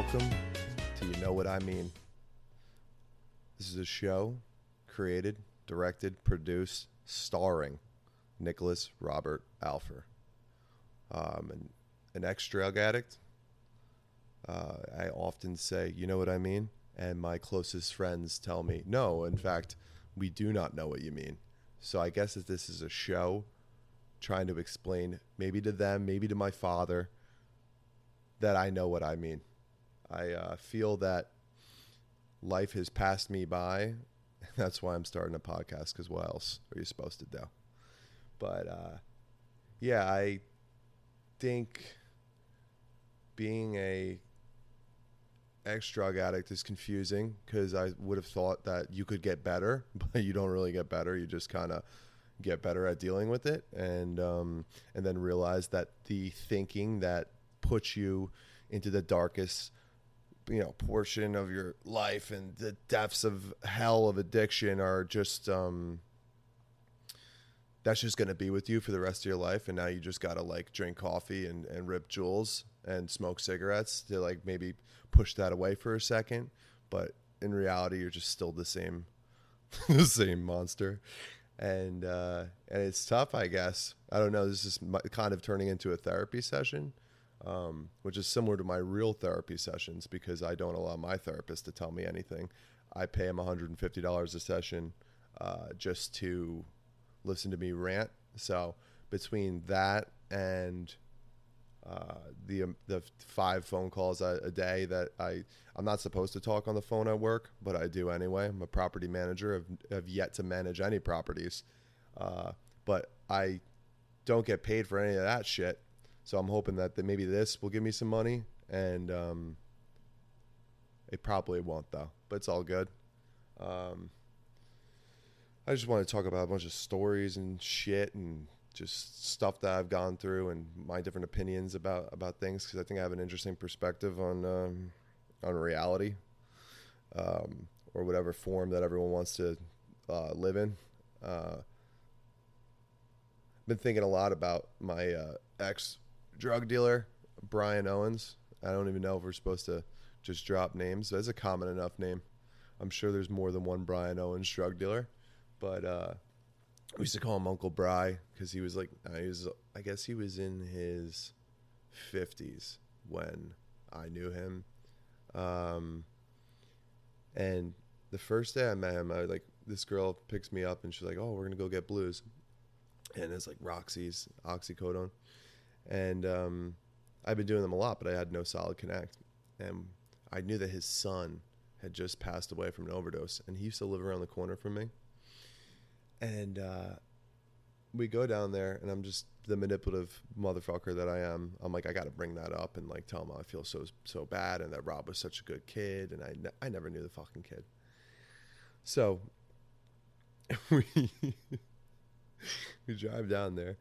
Welcome to You Know What I Mean. This is a show created, directed, produced, starring Nicholas Robert Alfer. Um, an, an ex drug addict. Uh, I often say, You know what I mean? And my closest friends tell me, No, in fact, we do not know what you mean. So I guess that this is a show trying to explain, maybe to them, maybe to my father, that I know what I mean. I uh, feel that life has passed me by. That's why I'm starting a podcast because what else are you supposed to do? But uh, yeah, I think being a ex drug addict is confusing because I would have thought that you could get better, but you don't really get better. You just kind of get better at dealing with it, and um, and then realize that the thinking that puts you into the darkest you know portion of your life and the depths of hell of addiction are just um that's just going to be with you for the rest of your life. And now you just got to like drink coffee and, and rip Juuls and smoke cigarettes to like maybe push that away for a second. But in reality you're just still the same the same monster. And uh and it's tough i guess. I don't know. This is kind of turning into a therapy session um, which is similar to my real therapy sessions because I don't allow my therapist to tell me anything. I pay him $150 a session uh, just to listen to me rant. So between that and uh, the um, the five phone calls a, a, day that I I'm not supposed to talk on the phone at work, but I do anyway. I'm a property manager. I've, have yet to manage any properties, uh, but I don't get paid for any of that shit. So I'm hoping that, that maybe this will give me some money, and um, it probably won't though. But it's all good. Um, I just want to talk about a bunch of stories and shit and just stuff that I've gone through and my different opinions about about things because I think I have an interesting perspective on um, on reality um, or whatever form that everyone wants to uh, live in. Uh, I've been thinking a lot about my uh, ex drug dealer, Brian Owens. I don't even know if we're supposed to just drop names. That's a common enough name. I'm sure there's more than one Brian Owens drug dealer, but uh, we used to call him Uncle Bry because he was like, uh, he was, I guess he was in his 50s when I knew him. Um, and the first day I met him, I was like this girl picks me up and she's like, "Oh, we're gonna go get blues," and it's like Roxy's oxycodone and um, I've been doing them a lot, but I had no solid connect. And I knew that his son had just passed away from an overdose, and he used to live around the corner from me. And uh, we go down there, and I'm just the manipulative motherfucker that I am. I'm like, I got to bring that up and like tell him I feel so so bad, and that Rob was such a good kid, and I ne- I never knew the fucking kid. So we we drive down there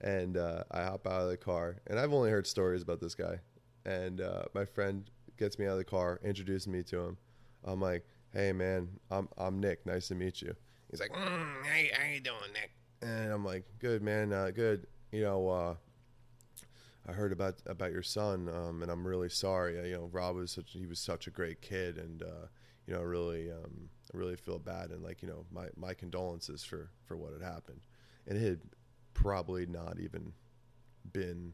and uh, I hop out of the car, and I've only heard stories about this guy. And uh, my friend gets me out of the car, introduces me to him. I'm like, "Hey, man, I'm I'm Nick. Nice to meet you." He's like, mm, how, how you doing, Nick?" And I'm like, "Good, man. Uh, good. You know, uh, I heard about about your son, um, and I'm really sorry. You know, Rob was such he was such a great kid, and uh, you know, really, um, I really feel bad, and like, you know, my my condolences for for what had happened." And it had probably not even been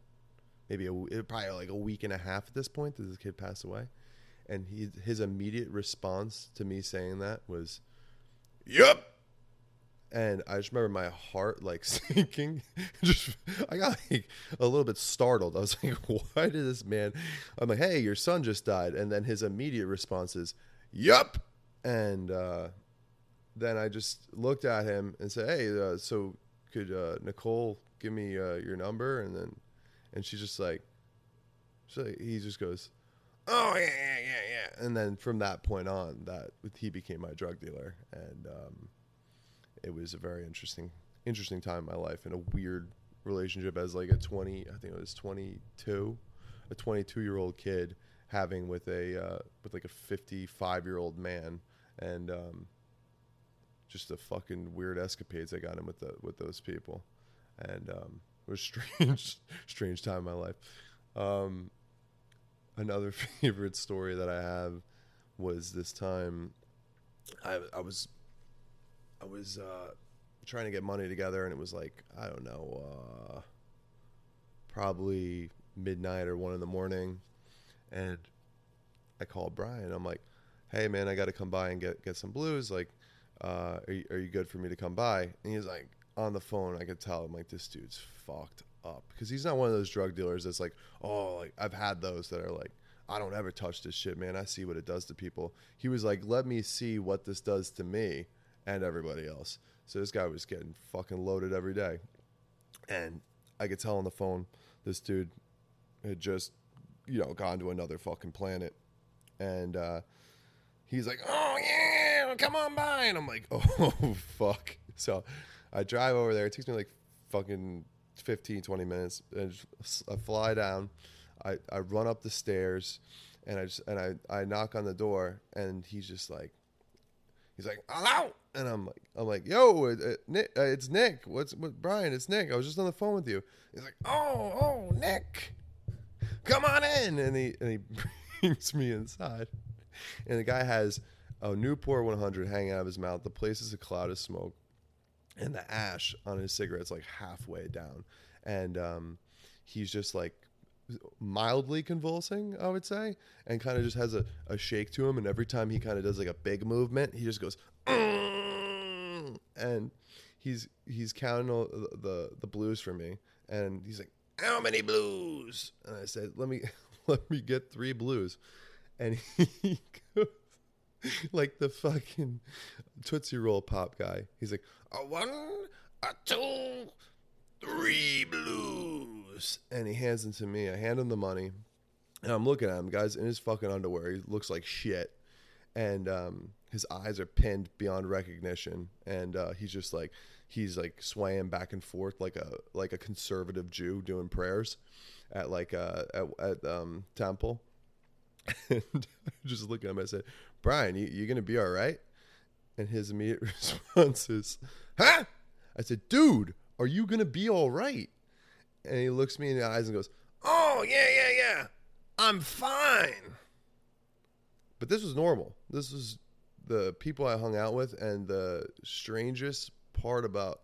maybe a probably like a week and a half at this point that this kid passed away, and he his immediate response to me saying that was, "Yep." And I just remember my heart like sinking. just I got like a little bit startled. I was like, "Why did this man?" I'm like, "Hey, your son just died," and then his immediate response is, "Yup." And uh, then I just looked at him and said, "Hey, uh, so could uh, Nicole give me uh, your number? And then, and she's just like, so he just goes, oh yeah, yeah, yeah, yeah. And then from that point on, that he became my drug dealer, and um, it was a very interesting, interesting time in my life, and a weird relationship as like a twenty, I think it was twenty two, a twenty two year old kid having with a uh, with like a fifty five year old man, and um, just the fucking weird escapades I got in with the with those people, and um, it was strange, strange time in my life. Um, another favorite story that I have was this time I I was I was uh, trying to get money together and it was like I don't know uh, probably midnight or one in the morning. And I called Brian. I'm like hey man I got to come by and get get some blues. Like uh, are, you, are you good for me to come by and he's like on the phone I could tell I'm like this dude's fucked up because he's not one of those drug dealers that's like oh like I've had those that are like I don't ever touch this shit, man. I see what it does to people. He was like, let me see what this does to me and everybody else. So this guy was getting fucking loaded every day. And I could tell on the phone, this dude had just, you know, gone to another fucking planet. And uh, he's like, oh, yeah, come on by. And I'm like, oh, fuck. So I drive over there. It takes me like fucking 15, 20 minutes. And I fly down. I, I run up the stairs and I just and I, I knock on the door and he's just like he's like hello and I'm like I'm like yo it, it, Nick, uh, it's Nick what's what Brian it's Nick I was just on the phone with you he's like oh oh Nick come on in and he and he brings me inside and the guy has a Newport 100 hanging out of his mouth. The place is a cloud of smoke. And the ash on his cigarette's like halfway down. And um, he's just like mildly convulsing, I would say, and kind of just has a, a shake to him. And every time he kind of does like a big movement, he just goes, mm, and he's he's counting all the, the the blues for me, and he's like, "How many blues?" And I said, "Let me let me get three blues," and he goes like the fucking Tootsie Roll pop guy. He's like, "A one, a two, three blues. And he hands them to me. I hand him the money. And I'm looking at him, guys, in his fucking underwear. He looks like shit. And um, his eyes are pinned beyond recognition. And uh, he's just like, he's like swaying back and forth like a like a conservative Jew doing prayers at like uh, at, at um, temple. And just looking at him, I said, Brian, you, you gonna be all right? And his immediate response is, huh? I said, dude, are you going to be all right? And he looks me in the eyes and goes, Oh, yeah, yeah, yeah. I'm fine. But this was normal. This was the people I hung out with. And the strangest part about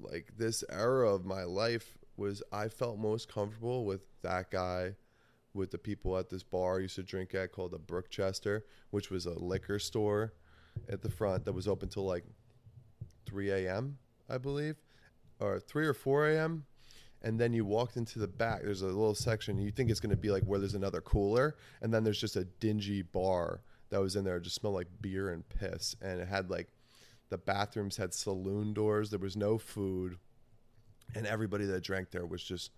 like this era of my life was I felt most comfortable with that guy, with the people at this bar I used to drink at called the Brookchester, which was a liquor store at the front that was open till like 3 a.m. I believe, or 3 or 4 a.m. And then you walked into the back. There's a little section. You think it's going to be like where there's another cooler. And then there's just a dingy bar that was in there. It just smelled like beer and piss. And it had like the bathrooms had saloon doors. There was no food. And everybody that drank there was just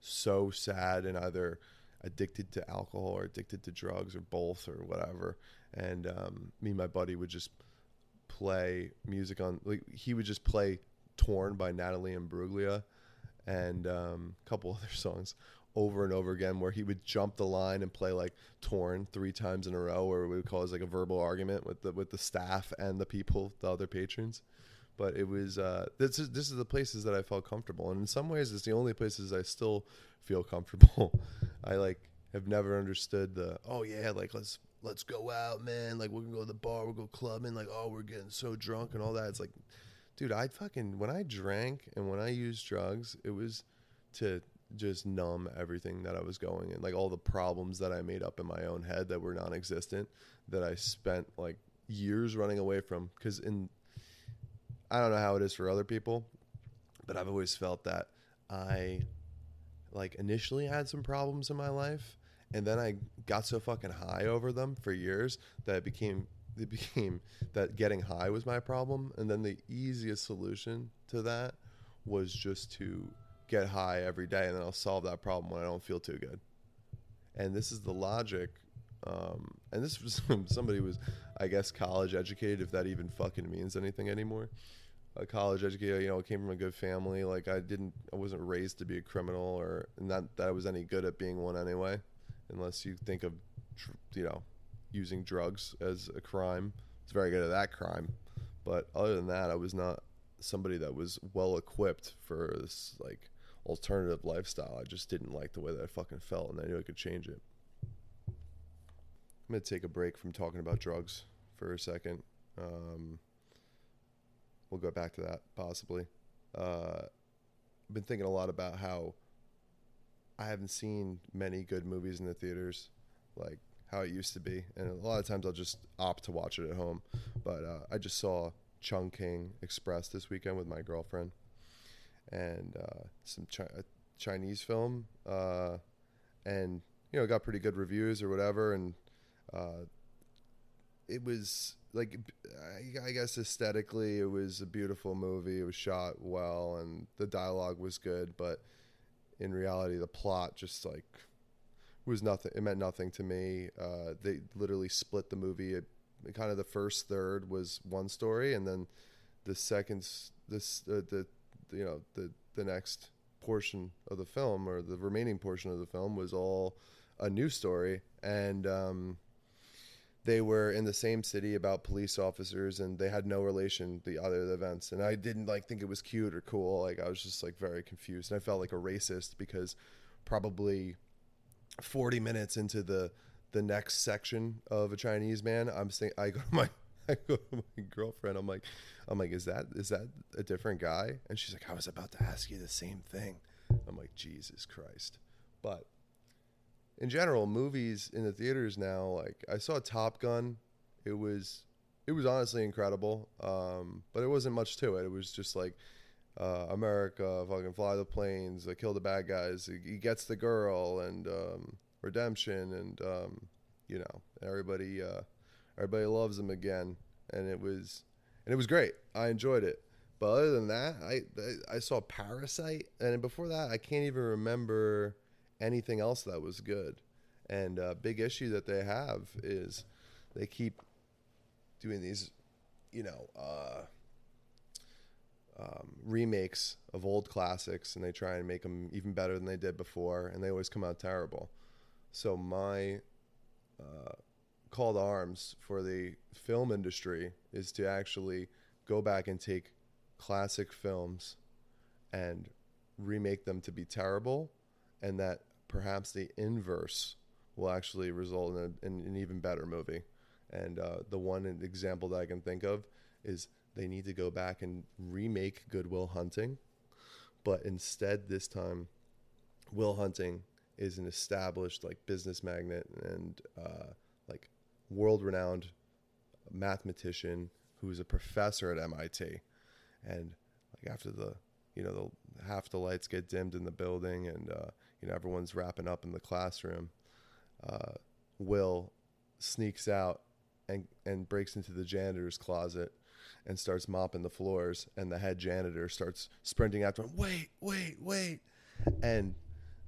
so sad and either addicted to alcohol or addicted to drugs or both or whatever. And um, me and my buddy would just play music on, like, he would just play Torn by Natalie Imbruglia and um, a couple other songs over and over again where he would jump the line and play like Torn three times in a row where we would it like a verbal argument with the with the staff and the people, the other patrons. But it was uh, this is this is the places that I felt comfortable, and in some ways, it's the only places I still feel comfortable. I like have never understood the oh yeah, like let's let's go out, man. Like we're gonna go to the bar, we'll go clubbing. Like oh, we're getting so drunk and all that. It's like dude, I fucking when I drank and when I used drugs, it was to just numb everything that I was going and like all the problems that I made up in my own head that were non-existent that I spent like years running away from cuz in I don't know how it is for other people, but I've always felt that I like initially had some problems in my life and then I got so fucking high over them for years that it became it became that getting high was my problem and then the easiest solution to that was just to get high every day and then i'll solve that problem when i don't feel too good. And this is the logic um, and this was somebody was i guess college educated if that even fucking means anything anymore a college educated you know came from a good family like i didn't i wasn't raised to be a criminal or not that i was any good at being one anyway unless you think of you know using drugs as a crime. It's very good at that crime, but other than that, I was not somebody that was well equipped for this like alternative lifestyle. I just didn't like the way that I fucking felt, and I knew I could change it. I'm gonna take a break from talking about drugs for a second. Um, we'll go back to that possibly. Uh, I've been thinking a lot about how I haven't seen many good movies in the theaters, like how it used to be, and a lot of times I'll just opt to watch it at home. But uh, I just saw Chungking Express this weekend with my girlfriend, and uh, some chi- Chinese film, uh, and you know got pretty good reviews or whatever, and uh, it was like I, guess aesthetically it was a beautiful movie. It was shot well, and the dialogue was good, but in reality, the plot just like was nothing. It meant nothing to me. Uh, they literally split the movie. It, kind of the first third was one story, and then the second, this uh, the you know the the next portion of the film or the remaining portion of the film was all a new story, and um, they were in the same city about police officers and they had no relation the other events and i didn't like think it was cute or cool like i was just like very confused and i felt like a racist because probably 40 minutes into the the next section of a chinese man i'm saying i go to my I go to my girlfriend. I'm like, I'm like, is that is that a different guy? And she's like, I was about to ask you the same thing. I'm like, Jesus Christ. But in general, movies in the theaters now, like I saw Top Gun, it was it was honestly incredible, um, but it wasn't much to it. It was just like uh, America, fucking fly the planes, uh, kill the bad guys, he, gets the girl, and um, redemption, and um, you know everybody uh, everybody loves him again, and it was and it was great. I enjoyed it. But other than that, I I saw Parasite, and before that, I can't even remember anything else that was good. And a big issue that they have is they keep doing these, you know, uh, um, remakes of old classics, and they try and make them even better than they did before, and they always come out terrible. So my uh, call to arms for the film industry is to actually go back and take classic films and remake them to be terrible, and that perhaps the inverse will actually result in, a, in an even better movie. And uh, the one example that I can think of is they need to go back and remake Good Will Hunting, but instead this time, Will Hunting is an established like business magnate and uh, like world-renowned mathematician who's a professor at MIT, and like after the you know the half the lights get dimmed in the building and uh, you know everyone's wrapping up in the classroom uh, will sneaks out and and breaks into the janitor's closet and starts mopping the floors and the head janitor starts sprinting after him wait wait wait. And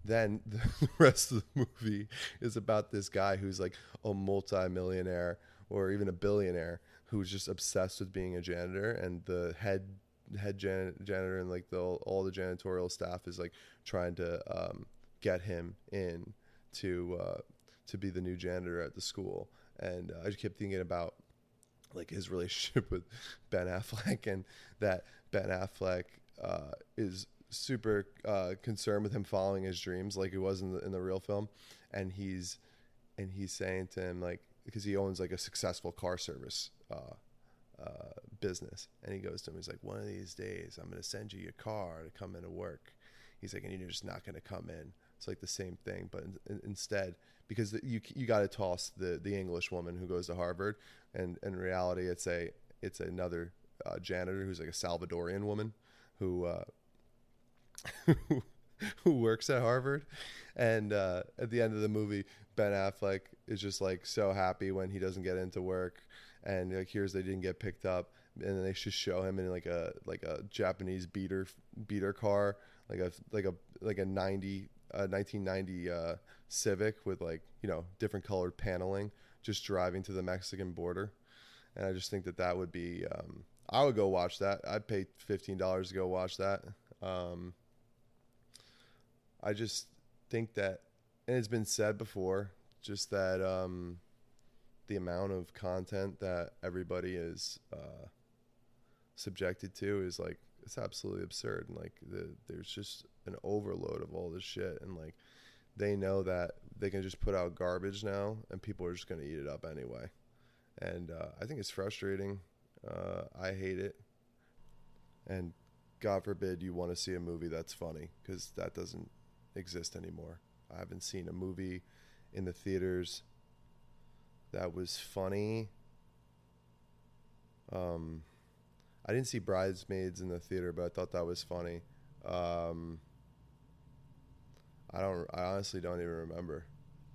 then the rest of the movie is about this guy who's like a multi-millionaire or even a billionaire who's just obsessed with being a janitor and the head head jan- janitor and like the all the janitorial staff is like trying to um, get him in to uh, to be the new janitor at the school. And uh, I just kept thinking about like his relationship with Ben Affleck and that Ben Affleck uh, is super uh, concerned with him following his dreams like he was in the in the real film, and he's and he's saying to him like because he owns like a successful car service uh, uh, business, and he goes to him, he's like, one of these days I'm going to send you your car to come into work. He's like, and you're just not going to come in. It's like the same thing, but in, in, instead, because the, you you got to toss the the English woman who goes to Harvard, and in reality, it's a it's another uh, janitor who's like a Salvadorian woman who uh, who works at Harvard, and uh, at the end of the movie, Ben Affleck is just like so happy when he doesn't get into work, and like hears they didn't get picked up, and then they just show him in like a like a Japanese beater beater car, like a like a like a ninety a 1990 uh, Civic with like you know different colored paneling, just driving to the Mexican border, and I just think that that would be. Um, I would go watch that. I'd pay fifteen dollars to go watch that. Um, I just think that, and it's been said before, just that um, the amount of content that everybody is uh, subjected to is like it's absolutely absurd and like the, there's just an overload of all this shit and like they know that they can just put out garbage now and people are just going to eat it up anyway. And uh, i think it's frustrating. Uh, i hate it. And god forbid you want to see a movie that's funny because that doesn't exist anymore. I haven't seen a movie in the theaters that was funny. Um, I didn't see Bridesmaids in the theater, but I thought that was funny. Um, I don't. I honestly don't even remember.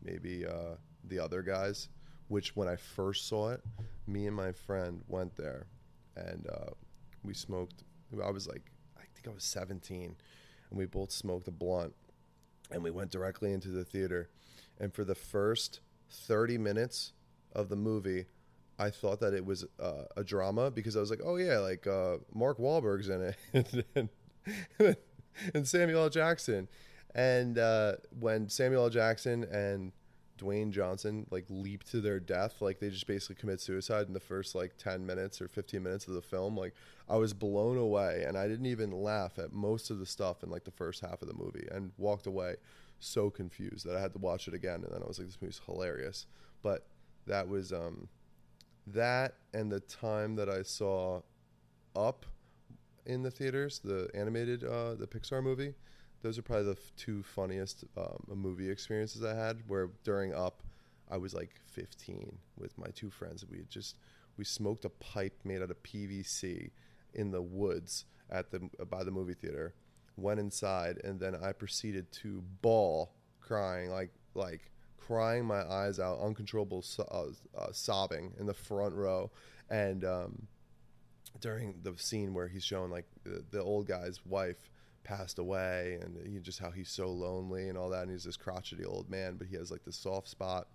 Maybe uh, the other guys, which when I first saw it, me and my friend went there, and uh, we smoked. I was like, I think I was 17, and we both smoked a blunt, and we went directly into the theater, and for the first 30 minutes of the movie, I thought that it was uh, a drama because I was like, oh yeah, like uh, Mark Wahlberg's in it, and, and, Samuel L. Jackson, and uh, when Samuel L. Jackson and Dwayne Johnson like leap to their death, like they just basically commit suicide in the first like ten minutes or fifteen minutes of the film. Like I was blown away, and I didn't even laugh at most of the stuff in like the first half of the movie, and walked away so confused that I had to watch it again, and then I was like, this movie's hilarious, but that was um that and the time that I saw Up in the theaters, the animated, uh, the Pixar movie. Those are probably the f- two funniest um, movie experiences I had. Where during Up, I was like 15 with my two friends. We had just we smoked a pipe made out of PVC in the woods at the by the movie theater. Went inside and then I proceeded to bawl, crying like like crying my eyes out, uncontrollable so- uh, uh, sobbing in the front row, and um, during the scene where he's showing like the, the, old guy's wife passed away, and he, just how he's so lonely and all that, and he's this crotchety old man, but he has like this soft spot,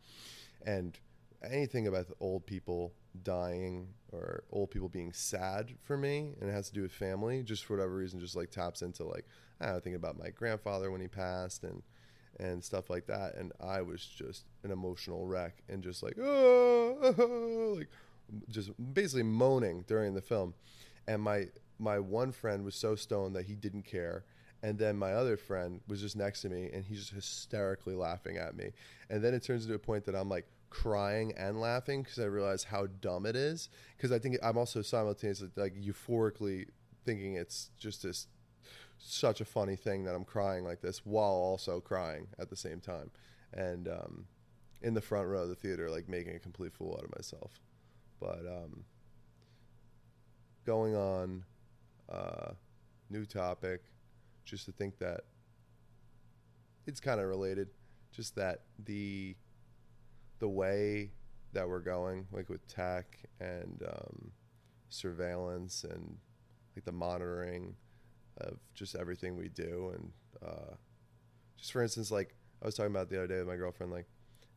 and anything about old people dying or old people being sad for me, and it has to do with family, just for whatever reason, just like taps into like I know, thinking about my grandfather when he passed and and stuff like that. And I was just an emotional wreck and just like, oh, like just basically moaning during the film. And my my one friend was so stoned that he didn't care. And then my other friend was just next to me and he's just hysterically laughing at me. And then it turns into a point that I'm like crying and laughing because I realize how dumb it is. Because I think I'm also simultaneously like euphorically thinking it's just this such a funny thing that I'm crying like this while also crying at the same time, and um, in the front row of the theater, like making a complete fool out of myself. But um, going on, uh, new topic, just to think that it's kind of related, just that the the way that we're going, like with tech and um, surveillance and like the monitoring of just everything we do. And uh, just for instance like i was talking about the other day with my girlfriend like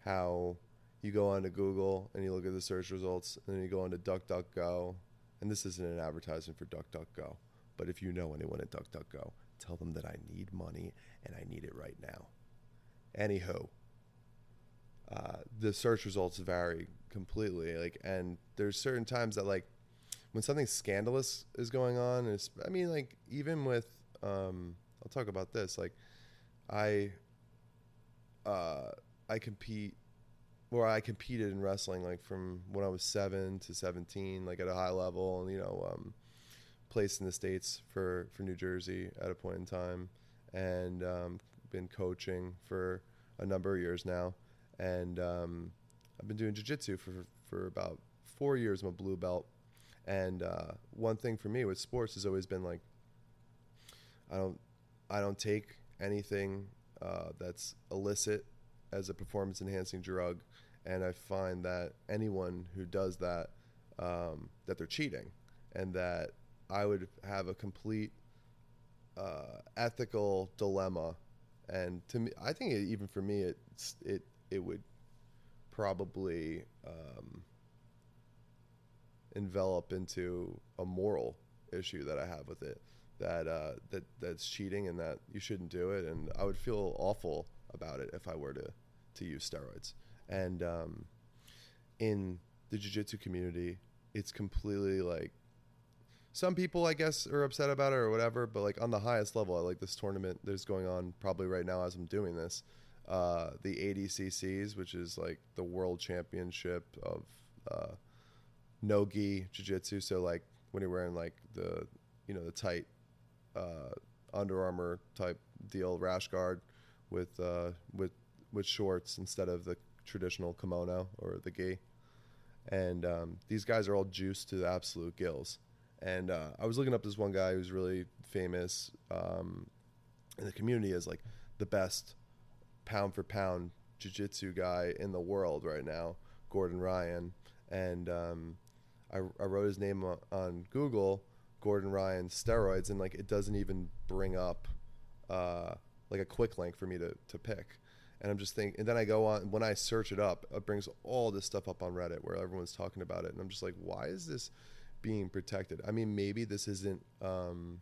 how you go onto google and you look at the search results and then you go onto duckduckgo. And this isn't an advertisement for duckduckgo but if you know anyone at duckduckgo tell them that i need money and i need it right now. Anywho uh, the search results vary completely. Like and there's certain times that like when something scandalous is going on, is I mean, like even with um, I'll talk about this. Like I uh, I compete or I competed in wrestling like from when I was seven to seventeen, like at a high level, and you know, um, placed in the states for for New Jersey at a point in time, and um, been coaching for a number of years now, and um, I've been doing jiu-jitsu for for about four years. I'm a blue belt, and uh, one thing for me with sports has always been like, I don't, I don't take anything uh, that's illicit as a performance enhancing drug, and I find that anyone who does that, um, that they're cheating, and that I would have a complete uh, ethical dilemma. And to me, I think it, even for me, it it it would probably um, envelop into a moral issue that I have with it that uh, that that's cheating and that you shouldn't do it and I would feel awful about it if I were to to use steroids and um, in the jiu-jitsu community it's completely like some people I guess are upset about it or whatever, but like on the highest level, I like this tournament that's going on probably right now as I'm doing this. Uh, the ADCCs, which is like the world championship of uh, no gi jiu-jitsu. So like when you're wearing like the you know the tight uh, Under Armour type deal rash guard with uh, with with shorts instead of the traditional kimono or the gi. And um, these guys are all juiced to the absolute gills and uh, I was looking up this one guy who's really famous um, in the community as like the best pound for pound jiu-jitsu guy in the world right now, Gordon Ryan. And um, I, I, wrote his name on Google, Gordon Ryan steroids, and like it doesn't even bring up uh, like a quick link for me to, to pick. And I'm just thinking, and then I go on when I search it up, it brings all this stuff up on Reddit where everyone's talking about it, and I'm just like, why is this? being protected. I mean, maybe this isn't um,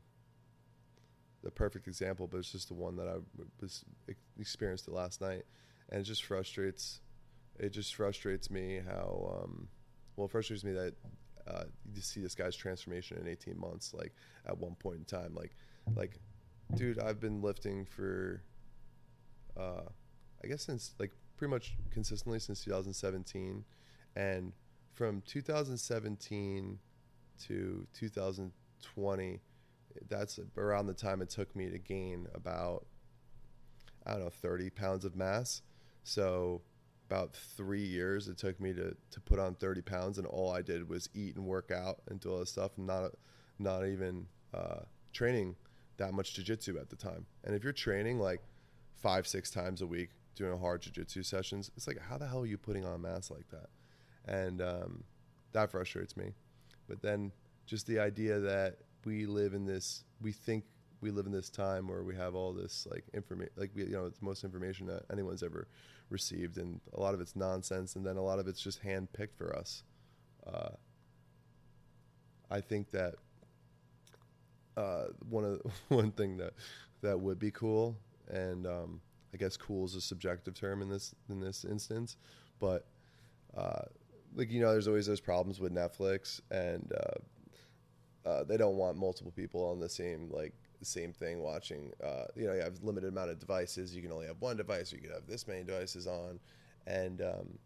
the perfect example, but it's just the one that I was experienced it last night, and it just frustrates. It just frustrates me how um, well it frustrates me that uh, you see this guy's transformation in 18 months. Like at one point in time, like like dude, I've been lifting for uh, I guess since like pretty much consistently since 2017, and from 2017 to 2020, that's around the time it took me to gain about, I don't know, 30 pounds of mass. So about three years it took me to, to put on 30 pounds and all I did was eat and work out and do all this stuff and not, not even uh, training that much jiu-jitsu at the time. And if you're training like five, six times a week doing a hard jiu-jitsu sessions, it's like, how the hell are you putting on mass like that? And um, that frustrates me. But then just the idea that we live in this, we think we live in this time where we have all this like information, like we, you know, it's the most information that anyone's ever received, and a lot of it's nonsense, and then a lot of it's just hand picked for us. Uh, I think that uh, one of one thing that that would be cool, and um, I guess cool is a subjective term in this in this instance, but uh, like you know, there's always those problems with Netflix, and uh, uh, they don't want multiple people on the same like the same thing watching. Uh, you know, you have limited amount of devices. You can only have one device. Or you can have this many devices on, and um,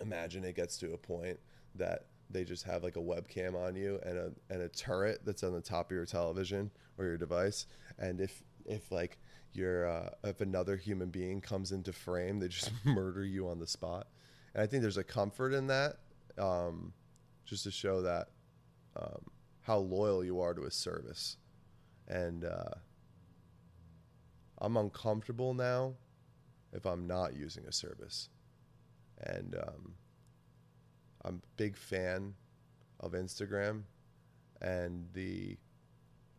imagine it gets to a point that they just have like a webcam on you and a and a turret that's on the top of your television or your device, and if if like your uh, if another human being comes into frame, they just murder you on the spot. And I think there's a comfort in that, um, just to show that um, how loyal you are to a service. And uh, I'm uncomfortable now if I'm not using a service. And um, I'm a big fan of Instagram and the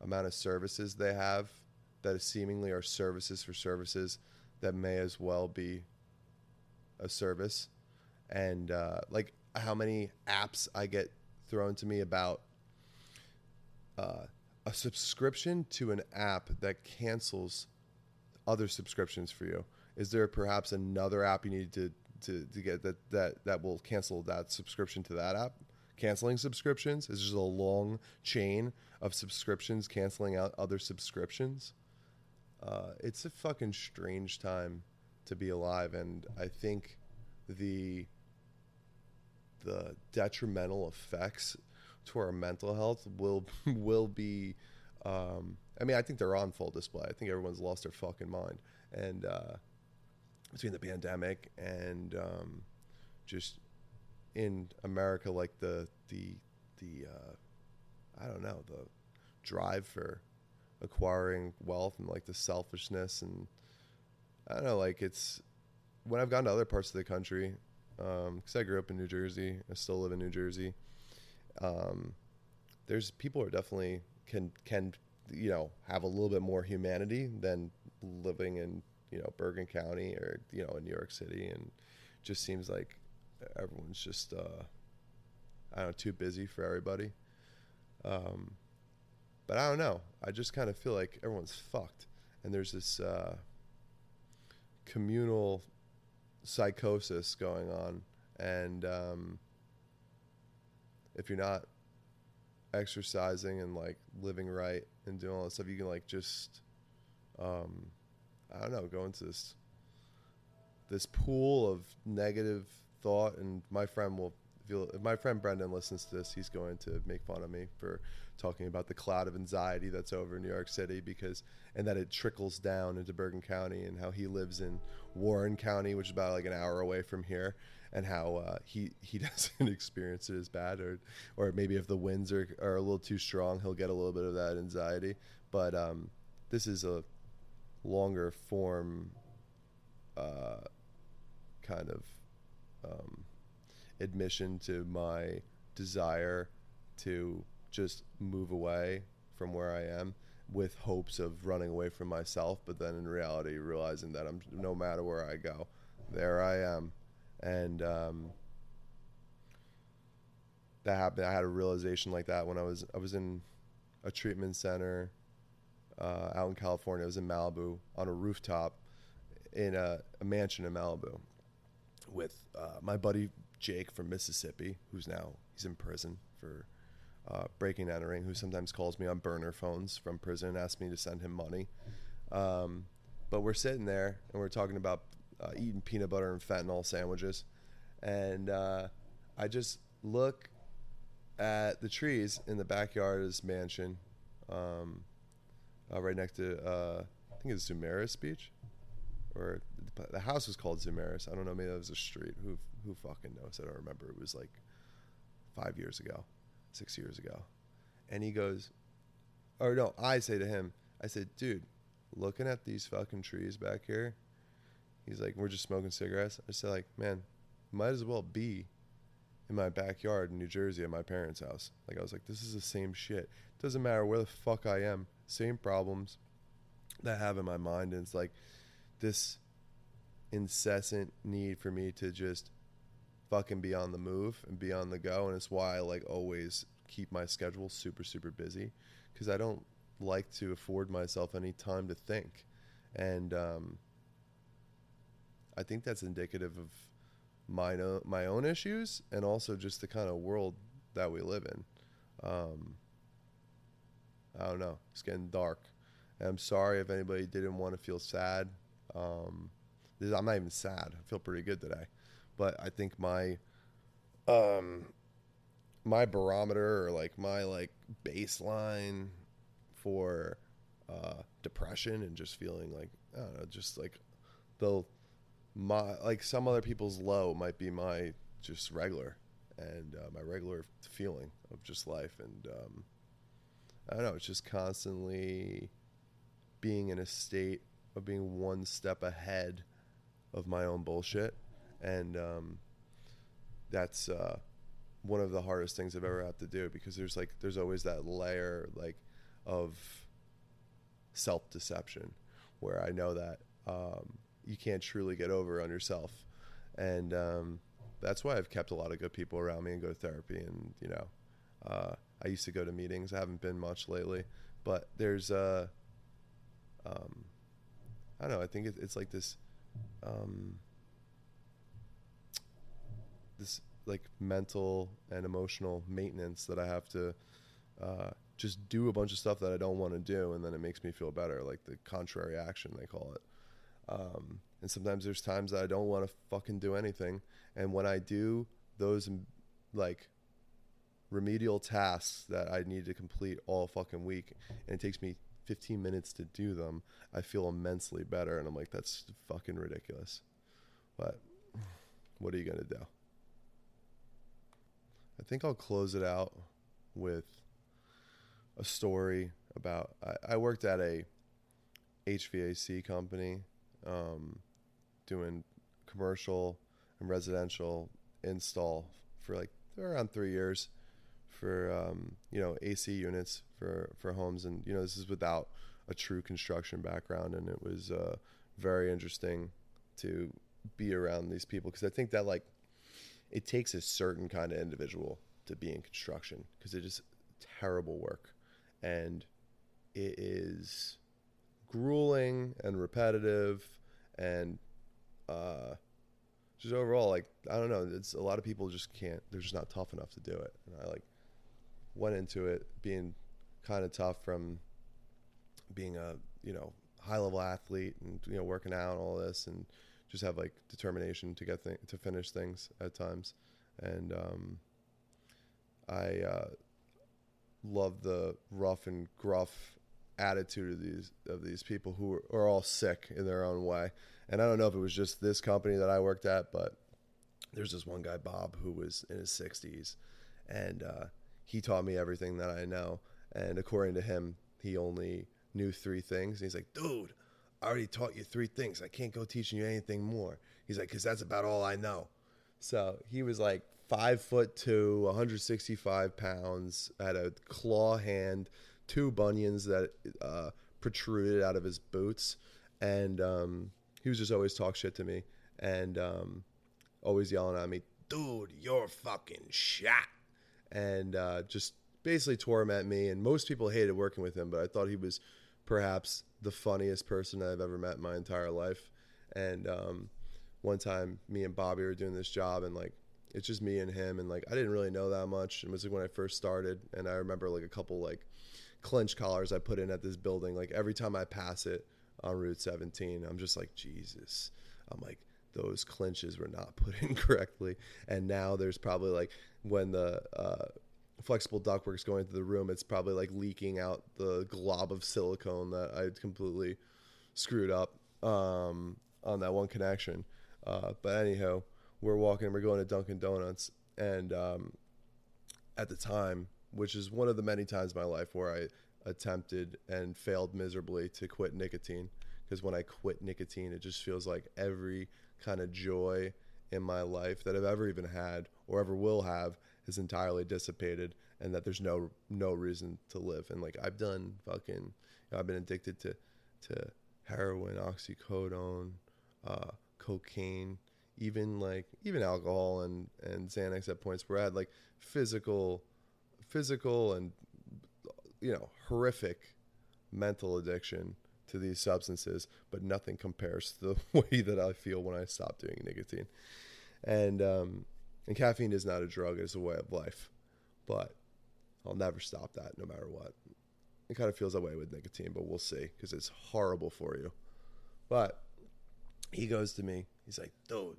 amount of services they have that seemingly are services for services that may as well be a service and uh, like how many apps I get thrown to me about uh, a subscription to an app that cancels other subscriptions for you. Is there perhaps another app you need to, to, to get that, that, that will cancel that subscription to that app? Canceling subscriptions is just a long chain of subscriptions canceling out other subscriptions. Uh, it's a fucking strange time to be alive, and I think the the detrimental effects to our mental health will will be. Um, I mean, I think they're on full display. I think everyone's lost their fucking mind, and uh, between the pandemic and um, just in America, like the the the uh, I don't know the drive for acquiring wealth and like the selfishness and I don't know, like it's when I've gone to other parts of the country, because um, I grew up in New Jersey. I still live in New Jersey. Um, there's people are definitely can can you know have a little bit more humanity than living in you know Bergen County or you know in New York City, and just seems like everyone's just uh, I don't know too busy for everybody. Um, but I don't know. I just kind of feel like everyone's fucked, and there's this uh, communal psychosis going on, and um, if you're not exercising and like living right and doing all that stuff, you can like just, um, I don't know, go into this this pool of negative thought. And my friend will feel if my friend Brendan listens to this, he's going to make fun of me for talking about the cloud of anxiety that's over New York City because and that it trickles down into Bergen County and how he lives in Warren County, which is about like an hour away from here, and how uh, he he doesn't experience it as bad, or or maybe if the winds are are a little too strong, he'll get a little bit of that anxiety. But um, this is a longer form uh, kind of um, admission to my desire to just move away from where I am with hopes of running away from myself, but then in reality realizing that I'm no matter where I go, there I am, and um, that happened. I had a realization like that when I was I was in a treatment center uh, out in California. I was in Malibu on a rooftop in a, a mansion in Malibu with uh, my buddy Jake from Mississippi, who's now he's in prison for uh, breaking and entering, who sometimes calls me on burner phones from prison and asks me to send him money. Um, but we're sitting there and we're talking about uh, eating peanut butter and fentanyl sandwiches, and uh, I just look at the trees in the backyard of this mansion, um, uh, right next to uh, I think it's Zumaris Beach, or the house was called Zumaris. I don't know, maybe that was a street. Who who fucking knows? I don't remember. It was like five years ago, six years ago, and he goes, or no, I say to him, I said, dude, looking at these fucking trees back here. He's like, we're just smoking cigarettes. I said, like, man, might as well be in my backyard in New Jersey at my parents' house. Like I was like, this is the same shit. Doesn't matter where the fuck I am. Same problems that I have in my mind. And it's like this incessant need for me to just fucking be on the move and be on the go. And it's why I like always keep my schedule super, super busy because I don't like to afford myself any time to think. And um, I think that's indicative of my own, my own issues and also just the kind of world that we live in. Um, I don't know. It's getting dark. And I'm sorry if anybody didn't want to feel sad. Um, I'm not even sad. I feel pretty good today, but I think my um my barometer or like my like baseline for uh, depression and just feeling like I don't know, just like the my like some other people's low might be my just regular and uh, my regular feeling of just life and um, I don't know, it's just constantly being in a state of being one step ahead of my own bullshit, and um, that's uh, one of the hardest things I've ever had to do because there's like there's always that layer like of self deception where I know that um, you can't truly get over on yourself, and um, that's why I've kept a lot of good people around me and go to therapy, and you know, uh, I used to go to meetings. I haven't been much lately, but there's uh, um, I don't know. I think it, it's like this um, this like mental and emotional maintenance that I have to uh, just do a bunch of stuff that I don't want to do, and then it makes me feel better, like the contrary action they call it. Um, and sometimes there's times that I don't want to fucking do anything, and when I do those like remedial tasks that I need to complete all fucking week, and it takes me 15 minutes to do them, I feel immensely better. And I'm like, that's fucking ridiculous. But what are you going to do? I think I'll close it out with a story about I, I worked at a HVAC company um, doing commercial and residential install for like around three years for um, you know AC units for for homes, and you know this is without a true construction background, and it was uh, very interesting to be around these people. Because I think that like it takes a certain kind of individual to be in construction because it is terrible work. And it is grueling and repetitive and uh, just overall like I don't know it's a lot of people just can't they're just not tough enough to do it. And I like went into it being kind of tough from being a you know high level athlete and you know working out and all this and just have like determination to get th- to finish things at times. And um, I uh, love the rough and gruff attitude of these of these people who are, all sick in their own way and I don't know if it was just this company that I worked at but there's this one guy Bob who was in his 60s and uh, he taught me everything that I know and according to him he only knew three things. And he's like, dude, I already taught you three things. I can't go teaching you anything more. He's like, because that's about all I know. So he was like five foot two, 165 pounds, had a claw hand, two bunions that uh, protruded out of his boots. And um, he was just always talk shit to me and um, always yelling at me, dude, you're fucking shot. And uh, just basically torment at me. And most people hated working with him, but I thought he was perhaps the funniest person I've ever met in my entire life. And um, one time, me and Bobby were doing this job, and like it's just me and him, and like I didn't really know that much. It was like when I first started, and I remember like a couple like clinch collars I put in at this building. Like every time I pass it on Route 17, I'm just like Jesus. I'm like those clinches were not put in correctly, and now there's probably like when the uh, flexible ductwork's going into the room, it's probably like leaking out the glob of silicone that I completely screwed up um, on that one connection. Uh, but anyhow, we're walking, we're going to Dunkin' Donuts, and um, at the time, which is one of the many times in my life where I attempted and failed miserably to quit nicotine, because when I quit nicotine, it just feels like every kind of joy in my life that I've ever even had or ever will have is entirely dissipated and that there's no no reason to live. And like I've done fucking you know, I've been addicted to to heroin, oxycodone, uh, cocaine, even like even alcohol and and Xanax at points where I had like physical physical and you know horrific mental addiction to these substances, but nothing compares to the way that I feel when I stop doing nicotine. And um, and caffeine is not a drug; it's a way of life. But I'll never stop that, no matter what. It kind of feels that way with nicotine, but we'll see because it's horrible for you. But he goes to me. He's like, "Dude,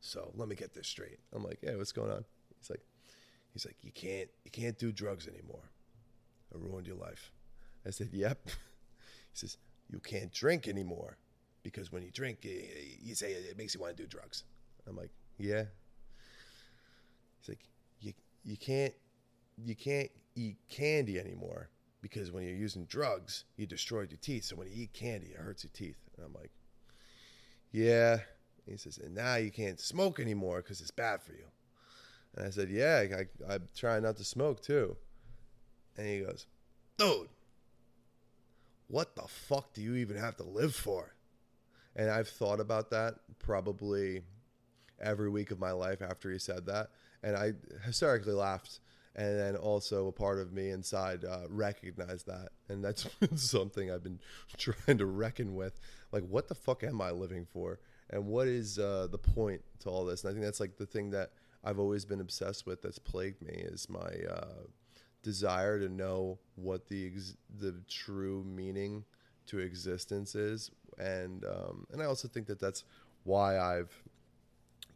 so let me get this straight." I'm like, "Yeah, what's going on?" He's like, "He's like, you can't, you can't do drugs anymore. I ruined your life." I said, "Yep." He says, "You can't drink anymore because when you drink, eh, eh, you say it makes you want to do drugs." I'm like, "Yeah, He's like, you you can't you can't eat candy anymore because when you're using drugs, you destroyed your teeth. So when you eat candy, it hurts your teeth. And I'm like, yeah. He says, and now you can't smoke anymore because it's bad for you. And I said, yeah, I, I'm trying not to smoke too. And he goes, dude, what the fuck do you even have to live for? And I've thought about that probably every week of my life after he said that and I hysterically laughed. And then also a part of me inside uh, recognized that, and that's something I've been trying to reckon with. Like, what the fuck am I living for, and what is uh, the point to all this? And I think that's like the thing that I've always been obsessed with. That's plagued me is my uh, desire to know what the ex- the true meaning to existence is, and um, and I also think that that's why I've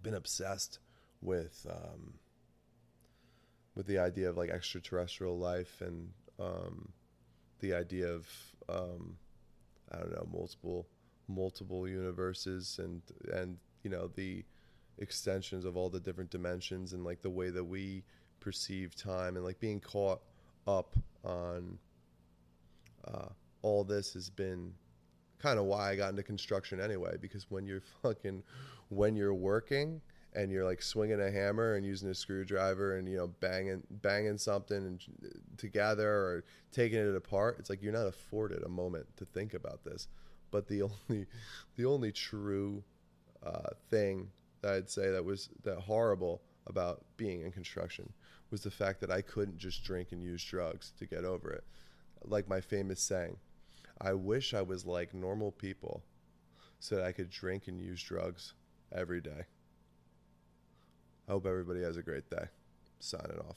been obsessed with um, with the idea of like extraterrestrial life and um, the idea of um, I don't know multiple multiple universes and and you know the extensions of all the different dimensions and like the way that we perceive time and like being caught up on uh, all this has been kind of why I got into construction anyway because when you're fucking when you're working and you're like swinging a hammer and using a screwdriver and you know banging banging something and together or taking it apart it's like you're not afforded a moment to think about this. But the only the only true uh, thing that I'd say that was that horrible about being in construction was the fact that I couldn't just drink and use drugs to get over it like my famous saying I wish I was like normal people so that I could drink and use drugs every day I hope everybody has a great day. Signing off.